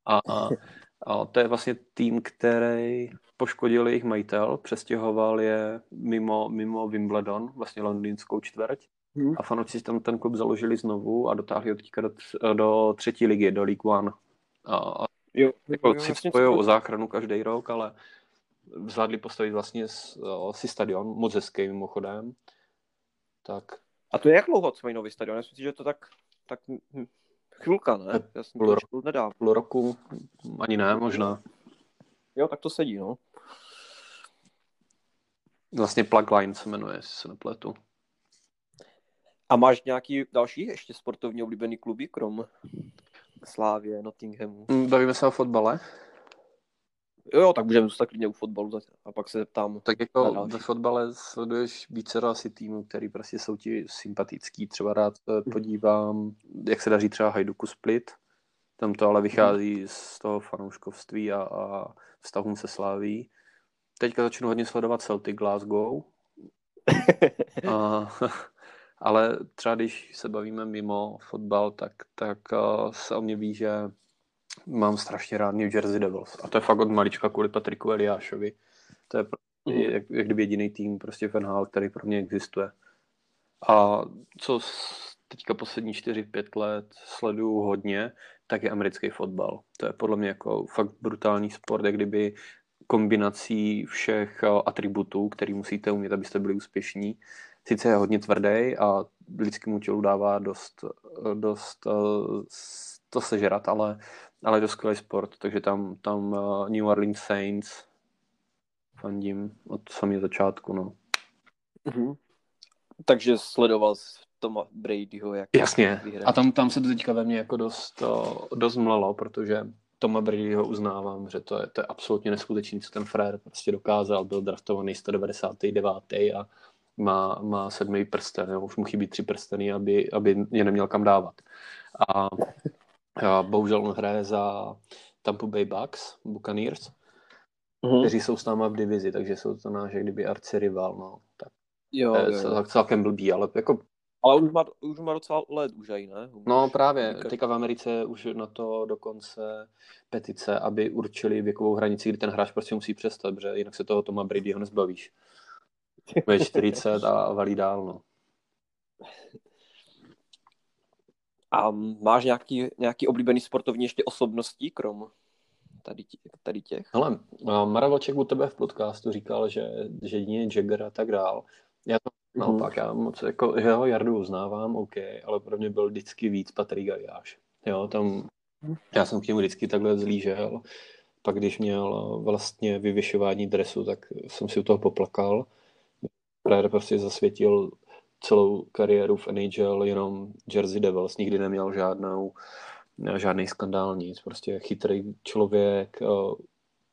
A, a, a to je vlastně tým, který poškodil jejich majitel, přestěhoval je mimo, mimo Wimbledon, vlastně londýnskou čtvrť. Mhm. A fanoušci tam ten klub založili znovu a dotáhli ho teďka do, do třetí ligy, do League One. A, a Jo, jako jo, si jasně, spojují o záchranu každý rok, ale zvládli postavit vlastně si stadion, moc hezký mimochodem. Tak A to je jak dlouho, co mají nový stadion? Já myslím, si, že to tak, tak hm, chvilka, ne? Já jsem Půl to roku. půl roku, ani ne, možná. Jo, tak to sedí, no. Vlastně Plugline se jmenuje, jestli se nepletu. A máš nějaký další ještě sportovně oblíbený kluby, krom Slávě, Nottinghamu? Mm, Bavíme se o fotbale. Jo, jo, tak můžeme zůstat klidně u fotbalu zase. a pak se zeptám. Tak jako ve fotbale sleduješ více asi týmů, který prostě jsou ti sympatický. Třeba rád eh, podívám, jak se daří třeba Hajduku Split. Tam to ale vychází z toho fanouškovství a, a vztahům se sláví. Teďka začnu hodně sledovat Celtic Glasgow. a, ale třeba když se bavíme mimo fotbal, tak, tak uh, se o mě ví, že mám strašně rád New Jersey Devils. A to je fakt od malička kvůli Patriku Eliášovi. To je Mhm. jak, jak kdyby jediný tým prostě v NHL, který pro mě existuje. A co teďka poslední 4-5 let sleduju hodně, tak je americký fotbal. To je podle mě jako fakt brutální sport, jak kdyby kombinací všech eh, atributů, který musíte umět, abyste byli úspěšní. Sice je hodně tvrdý a lidskému tělu dává dost, eh, dost eh, to sežrat, ale, ale je to skvělý sport, takže tam, tam eh, New Orleans Saints fandím od samého začátku, no. Mhm. Takže sledoval jsi Toma Bradyho, jak Jasně. vyhraje. A tam, tam se to teďka ve mně jako dost, o, dost mlelo, protože Toma Bradyho uznávám, že to je, to je absolutně neskutečný, co ten frér prostě dokázal. Byl draftovaný 199. a má, má sedmý prsten, jo. už mu chybí tři prsteny, aby, aby je neměl kam dávat. A, a bohužel on hraje za Tampa Bay Bucks, Buccaneers, Mhm. kteří jsou s náma v divizi, takže jsou to náš jak kdyby arci rival, no. Tak Jo, to jo, je jo. cel- celkem blbý, ale jako Ale už má, už má docela let už aj, ne? No právě, teďka v Americe už na to dokonce petice, aby určili věkovou hranici, kdy ten hráč prostě musí přestat, protože jinak se toho Toma Bradyho nezbavíš. Bude 40 a valí dál, no. A máš nějaký, nějaký oblíbený sportovní ještě osobností, krom tady, tě, tady těch? Hele, Mara Vlček u tebe v podcastu říkal, že, že jedině Jagger a tak dál. Já to naopak, já moc jako, že ho Jardu uznávám, OK, ale pro mě byl vždycky víc Patrik Gajáš. Jo, tam, já jsem k němu vždycky takhle zlížel. Pak když měl vlastně vyvěšování dresu, tak jsem si u toho poplakal. Frér prostě zasvětil celou kariéru v NHL jenom Jersey Devils, nikdy neměl žádnou, žádný skandál, nic. Prostě chytrý člověk, eh,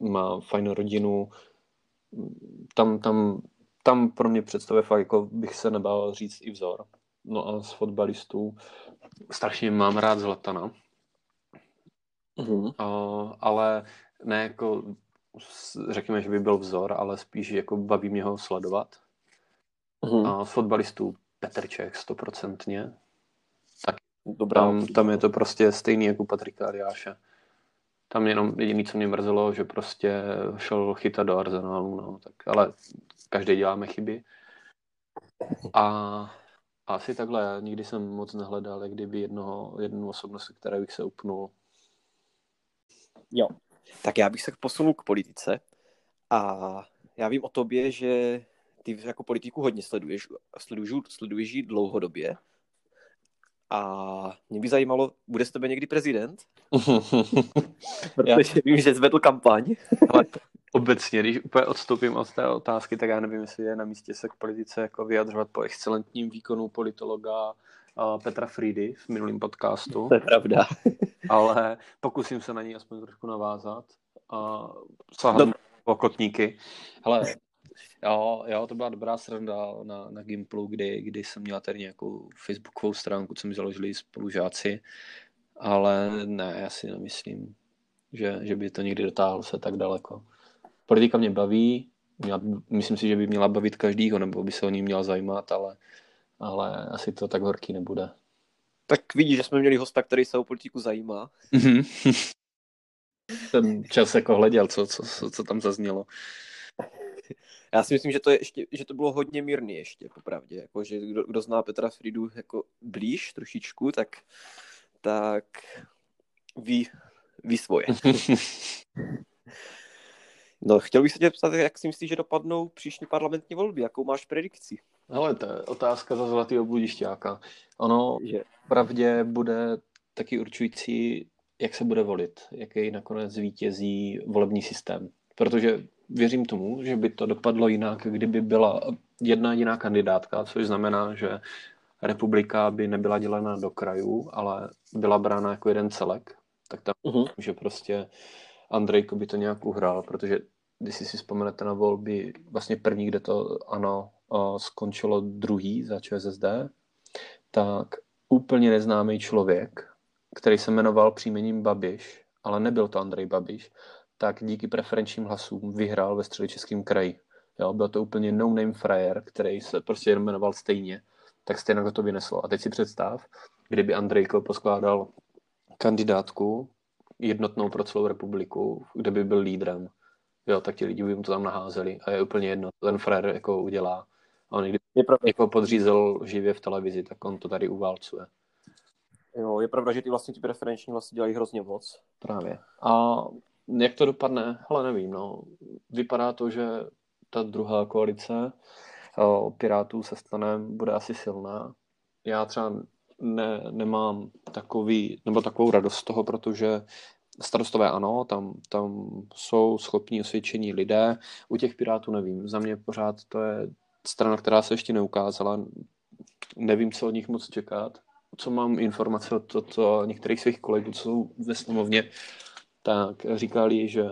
má fajnou rodinu. Tam, tam, tam pro mě představuje fakt, jako bych se nebál říct i vzor. No a z fotbalistů strašně mám rád Zlatana, Mhm. uh, ale ne jako řekněme, že by byl vzor, ale spíš jako baví mě ho sledovat. Mhm. A z fotbalistů Petr Čech stoprocentně. Dobrá. Tam, tam je to prostě stejný jako u Patrika Ariáše. Tam jenom jediný, co mě mrzelo, že prostě šel chytat do Arsenalu, no, tak, ale každý děláme chyby. A, a asi takhle, já nikdy jsem moc nehledal, jak kdyby jednoho, jednu osobnost, které bych se upnul. Jo. Tak já bych se posunul k politice. A já vím o tobě, že ty jako politiku hodně sleduješ. Sleduješ, sleduješ ji dlouhodobě. A mě by zajímalo, bude z tebe někdy prezident? Protože vím, že zvedl kampaň. Ale obecně, když úplně odstoupím od té otázky, tak já nevím, jestli je na místě se k politice jako vyjadřovat po excelentním výkonu politologa Petra Friedy v minulém podcastu. To je pravda. ale pokusím se na ní aspoň trošku navázat. A sahat no. po kotníky. Hele, jo, jo, to byla dobrá sranda na, na Gimplu, kdy, kdy jsem měla tady nějakou facebookovou stránku, co mi založili spolužáci, ale ne, já si nemyslím, že, že by to někdy dotáhlo se tak daleko. Politika mě baví, měla, myslím si, že by měla bavit každýho, nebo by se o ní měla zajímat, ale, ale asi to tak horký nebude. Tak vidíš, že jsme měli hosta, který se o politiku zajímá. Ten čas jako hleděl, co, co, co tam zaznělo. Já si myslím, že to, je ještě, že to bylo hodně mírný ještě, popravdě. Jako, že kdo, kdo zná Petra Fridu jako blíž trošičku, tak, tak ví, ví svoje. No, chtěl bych se tě ptát, jak si myslíš, že dopadnou příští parlamentní volby? Jakou máš predikci? Ale to je otázka za zlatého bludišťáka. Ono že? pravdě bude taky určující, jak se bude volit, jaký nakonec vítězí volební systém. Protože věřím tomu, že by to dopadlo jinak, kdyby byla jedna jediná kandidátka, což znamená, že republika by nebyla dělena do krajů, ale byla brána jako jeden celek, tak tam, uh-huh. že prostě Andrejko by to nějak uhrál, protože když si si vzpomenete na volby, vlastně první, kde to ano skončilo druhý za ČSSD, tak úplně neznámý člověk, který se jmenoval příjmením Babiš, ale nebyl to Andrej Babiš, tak díky preferenčním hlasům vyhrál ve středočeském kraji. Jo, byl to úplně no-name frajer, který se prostě jmenoval stejně, tak stejně to vyneslo. A teď si představ, kdyby Andrejko poskládal kandidátku jednotnou pro celou republiku, kde by byl lídrem, jo, tak ti lidi by mu to tam naházeli a je úplně jedno, ten frajer jako udělá. A on pravda. jako podřízel živě v televizi, tak on to tady uválcuje. Jo, je pravda, že ty vlastně ty preferenční vlastně dělají hrozně moc. Právě. A jak to dopadne? Ale nevím, no. Vypadá to, že ta druhá koalice o, Pirátů se stanem bude asi silná. Já třeba ne, nemám takový, nebo takovou radost z toho, protože starostové ano, tam, tam jsou schopní osvědčení lidé. U těch Pirátů nevím. Za mě pořád to je strana, která se ještě neukázala. Nevím, co od nich moc čekat. Co mám informace od, od, od některých svých kolegů, co jsou ve sněmovně, tak říkali, že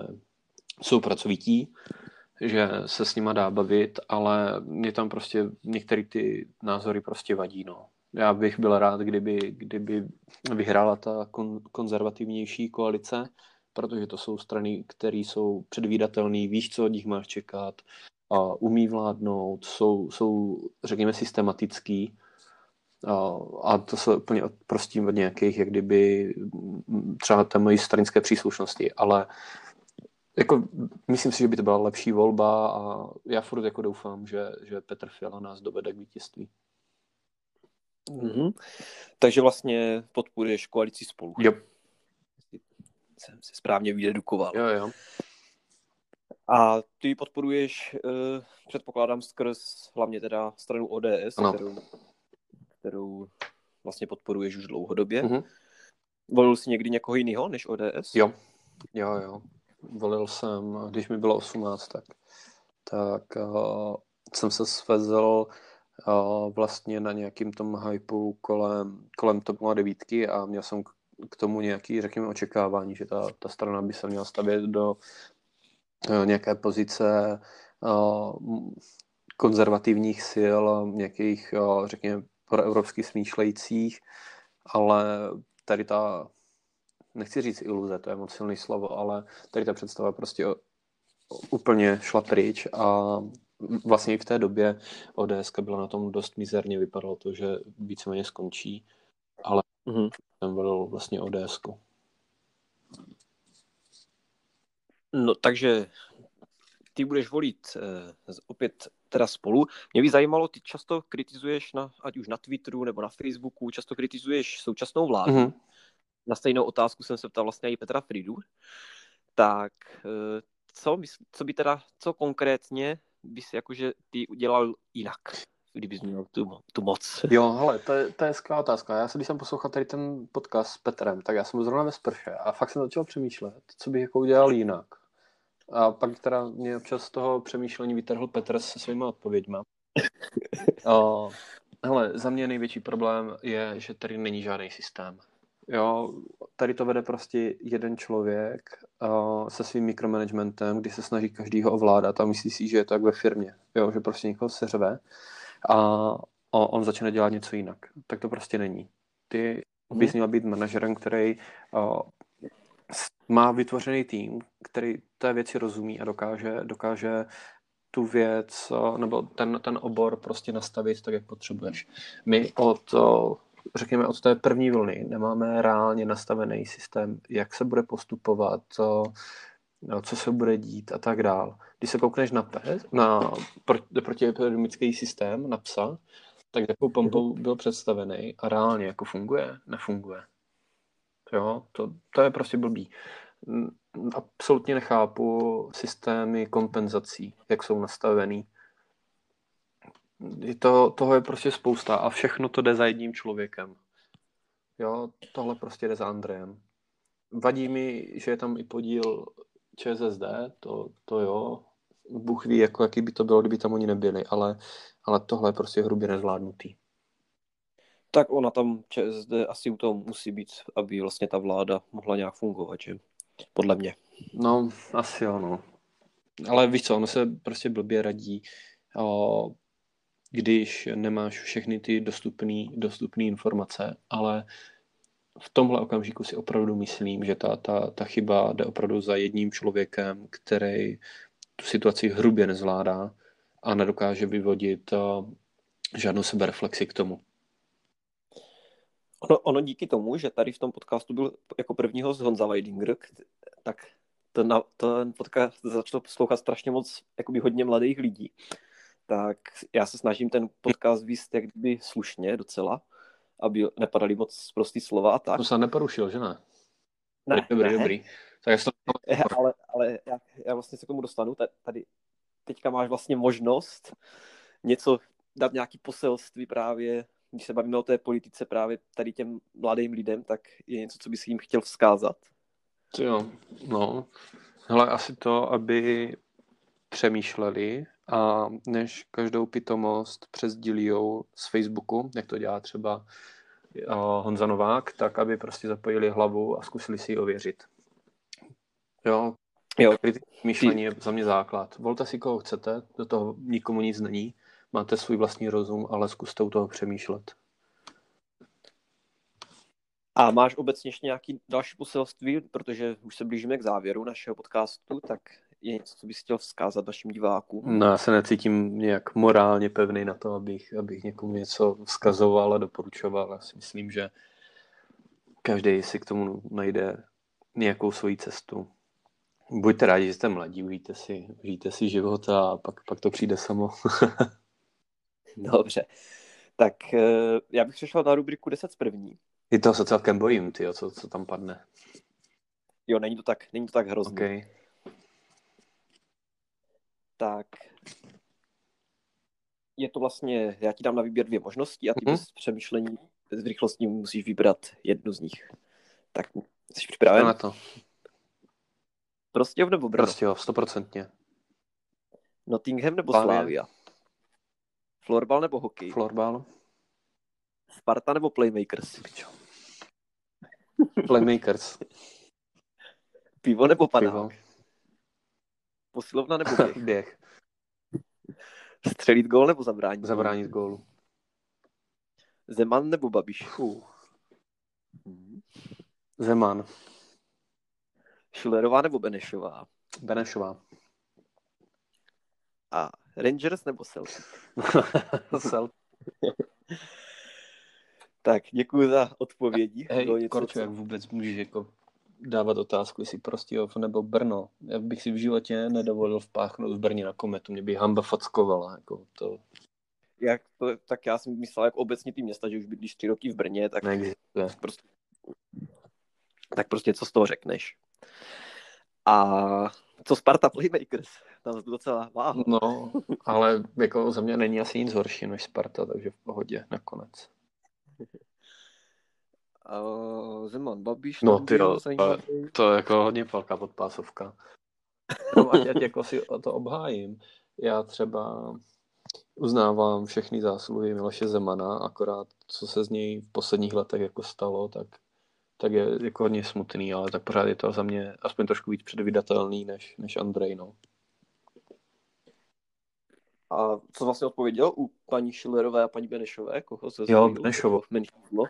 jsou pracovití, že se s nima dá bavit, ale mě tam prostě některé ty názory prostě vadí, no. Já bych byl rád, kdyby, kdyby vyhrála ta kon, konzervativnější koalice, protože to jsou strany, které jsou předvídatelné, víš, co od nich máš čekat, a umí vládnout, jsou, jsou řekněme, systematický, a, a to se úplně odprostím od nějakých, jak kdyby třeba té mojí stranické příslušnosti, ale jako, myslím si, že by to byla lepší volba a já furt jako doufám, že, že Petr Fiala nás dovede k vítězství. Mm-hmm. Takže vlastně podporuješ koalici spolu. Jo. Jsem se správně vydedukoval. Jo, jo. A ty podporuješ, uh, předpokládám, skrz hlavně teda stranu ODS, ano. kterou kterou vlastně podporuješ už dlouhodobě. Mm-hmm. Volil jsi někdy někoho jiného než ODS? Jo, jo, jo. Volil jsem, když mi bylo 18, tak, tak uh, jsem se svezl uh, vlastně na nějakým tom hypeu kolem, kolem TOP 09 a měl jsem k tomu nějaký, řekněme, očekávání, že ta, ta strana by se měla stavět do uh, nějaké pozice uh, konzervativních sil, nějakých, uh, řekněme, pro evropský smýšlejících, ale tady ta, nechci říct iluze, to je moc silný slovo, ale tady ta představa prostě úplně šla pryč a vlastně i v té době ODS byla na tom dost mizerně, vypadalo to, že víceméně skončí, ale mm-hmm. ten byl vlastně ODS. No takže ty budeš volit uh, opět teda spolu. Mě by zajímalo, ty často kritizuješ, na, ať už na Twitteru nebo na Facebooku, často kritizuješ současnou vládu. Mm-hmm. Na stejnou otázku jsem se ptal vlastně i Petra Fridu. Tak uh, co, co by teda, co konkrétně bys jakože ty udělal jinak kdybys měl tu, tu moc. Jo, hele, to je, to je skvělá otázka. Já se, když jsem poslouchal tady ten podcast s Petrem, tak já jsem zrovna ve sprše a fakt jsem začal přemýšlet, co bych jako udělal jinak. A pak teda mě občas z toho přemýšlení vytrhl Petr se svými odpověďma. o, hele, za mě největší problém je, že tady není žádný systém. Jo, tady to vede prostě jeden člověk uh, se svým mikromanagementem, kdy se snaží každýho ovládat a myslí si, že je to jak ve firmě. Jo, že prostě někoho seřve a on začne dělat něco jinak. Tak to prostě není. Ty mhm. bys měl být manažerem, který uh, má vytvořený tým, který té věci rozumí a dokáže, dokáže tu věc nebo ten, ten obor prostě nastavit tak, jak potřebuješ. My od, řekněme, od té první vlny nemáme reálně nastavený systém, jak se bude postupovat, co se bude dít a tak dál. Když se koukneš na PES, na protiepidemický systém, na PSA, tak jakou pompou byl představený a reálně jako funguje, nefunguje. Jo, to, to je prostě blbý. Absolutně nechápu systémy kompenzací, jak jsou nastavený. Je to, toho je prostě spousta a všechno to jde za jedním člověkem. Jo, tohle prostě jde za Andrejem. Vadí mi, že je tam i podíl ČSSD, to, to jo. Bůh ví, jako, jaký by to bylo, kdyby tam oni nebyli, ale, ale tohle je prostě hrubě nezvládnutý. Tak ona tam ČSD asi u toho musí být, aby vlastně ta vláda mohla nějak fungovat, že? Podle mě. No, asi jo, no. Ale víš co, ono se prostě blbě radí, o, když nemáš všechny ty dostupné dostupný informace, ale v tomhle okamžiku si opravdu myslím, že ta, ta, ta chyba jde opravdu za jedním člověkem, který tu situaci hrubě nezvládá a nedokáže vyvodit uh, žádnou sebereflexi k tomu. Ono, ono díky tomu, že tady v tom podcastu byl jako první host Honza Weidinger, tak ten, ten podcast začal poslouchat strašně moc jakoby hodně mladých lidí. Tak já se snažím ten podcast víc jak kdyby slušně docela, aby nepadaly moc prostý slova a tak. To se neporušil, že ne? Ne, dobrý, ne. dobrý. Tak to... ale, ale já, já vlastně se k tomu dostanu. Tady teďka máš vlastně možnost něco dát nějaký poselství právě když se bavíme o té politice právě tady těm mladým lidem, tak je něco, co bys jim chtěl vzkázat? Jo, no. Hele, asi to, aby přemýšleli a než každou pitomost přesdílijou z Facebooku, jak to dělá třeba Honza Novák, tak aby prostě zapojili hlavu a zkusili si ji ověřit. Jo, jo. myšlení je za mě základ. Volte si, koho chcete, do toho nikomu nic není máte svůj vlastní rozum, ale zkuste u toho přemýšlet. A máš obecně ještě nějaký další poselství, protože už se blížíme k závěru našeho podcastu, tak je něco, co bys chtěl vzkázat našim divákům? No, já se necítím nějak morálně pevný na to, abych, abych někomu něco vzkazoval a doporučoval. Já si myslím, že každý si k tomu najde nějakou svoji cestu. Buďte rádi, že jste mladí, užijte si, užijte si život a pak, pak to přijde samo. Dobře. Tak eh, já bych přešel na rubriku 10 z první. I toho se celkem bojím, ty, co, co tam padne. Jo, není to tak, není to tak hrozný. Okay. Tak je to vlastně, já ti dám na výběr dvě možnosti a ty mm-hmm. bez přemýšlení, bez rychlosti musíš vybrat jednu z nich. Tak jsi připraven? na to. Prostějov nebo Brno? Prostějov, stoprocentně. Nottingham nebo Slavia? Florbal nebo hokej? Florbal. Sparta nebo Playmakers? Playmakers. Pivo nebo panák? Pivo. Posilovna nebo běh? běh. Střelit gól nebo zabránit? Zabránit gólu. Zeman nebo Babiš? Fuh. Zeman. Schillerová nebo Benešová? Benešová. A Rangers nebo Celtic? Celtic. tak, děkuji za odpovědi. Hej, Korčo, co... jak vůbec můžeš jako dávat otázku, jestli Prostějov nebo Brno. Já bych si v životě nedovolil vpáchnout v Brně na kometu. Mě by hamba fackovala. Jako to... Jak to, tak já jsem myslel, jak obecně ty města, že už bydlíš tři roky v Brně, tak Neexistuje. prostě, tak prostě co z toho řekneš. A co Sparta Playmakers? Tam to docela váho. No, ale jako za mě není asi nic horší než Sparta, takže v pohodě nakonec. A Zeman, Babiš, No ty jo, zajímavý. To je jako hodně velká podpásovka. No, ať, ať jako si to obhájím. Já třeba uznávám všechny zásluhy Miloše Zemana, akorát co se z něj v posledních letech jako stalo, tak, tak je jako hodně smutný, ale tak pořád je to za mě aspoň trošku víc předvydatelný než, než Andrej, no. A co vlastně odpověděl u paní Schillerové a paní Benešové? Koho se Jo? Benešovou. Menšídlo?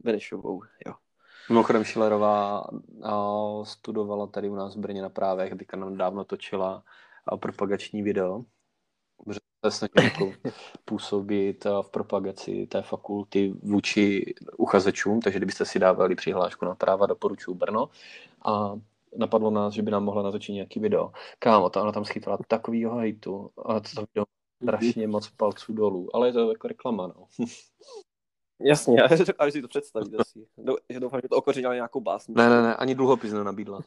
Benešovou, jo. Mimochodem Schillerová a, studovala tady u nás v Brně na právech, teďka nám dávno točila a, propagační video, protože se snaží jako působit a, v propagaci té fakulty vůči uchazečům, takže kdybyste si dávali přihlášku na práva, doporučuji Brno. A napadlo nás, že by nám mohla natočit nějaký video. Kámo, ta ona tam schytala takovýho hejtu a to video strašně moc palců dolů, ale je to jako reklama, no. Jasně, já dokážu si to představit asi. Že doufám, že to okořenila nějakou básní. Ne, ne, ne, ani dluhopis nenabídla.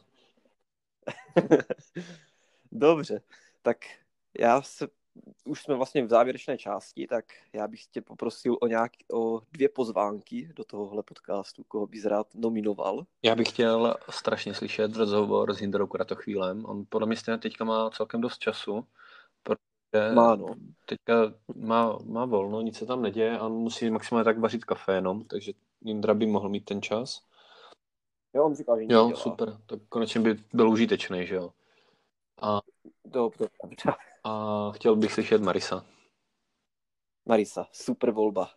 Dobře, tak já se, už jsme vlastně v závěrečné části, tak já bych tě poprosil o, nějak, o dvě pozvánky do tohohle podcastu, koho bys rád nominoval. Já bych chtěl strašně slyšet rozhovor s Jindrou Kratochvílem. On podle mě stejně teďka má celkem dost času, protože Má, no. teďka má, má volno, nic se tam neděje a on musí maximálně tak vařit kafe jenom, takže Jindra by mohl mít ten čas. Jo, on říkal, že Jo, dělá. super, tak konečně by byl užitečný, že jo. A, Dobře, dobře. A chtěl bych slyšet Marisa. Marisa, super volba.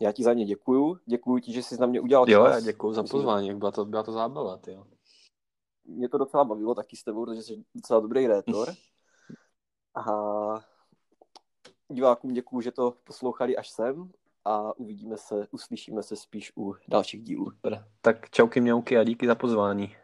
Já ti za ně děkuju. Děkuju ti, že jsi na mě udělal Jo, čas. já děkuji za pozvání, byla to, byla to zábava, ty jo. Mě to docela bavilo taky s tebou, protože jsi docela dobrý rétor. A divákům děkuju, že to poslouchali až sem a uvidíme se, uslyšíme se spíš u dalších dílů. Tak čauky mňauky a díky za pozvání.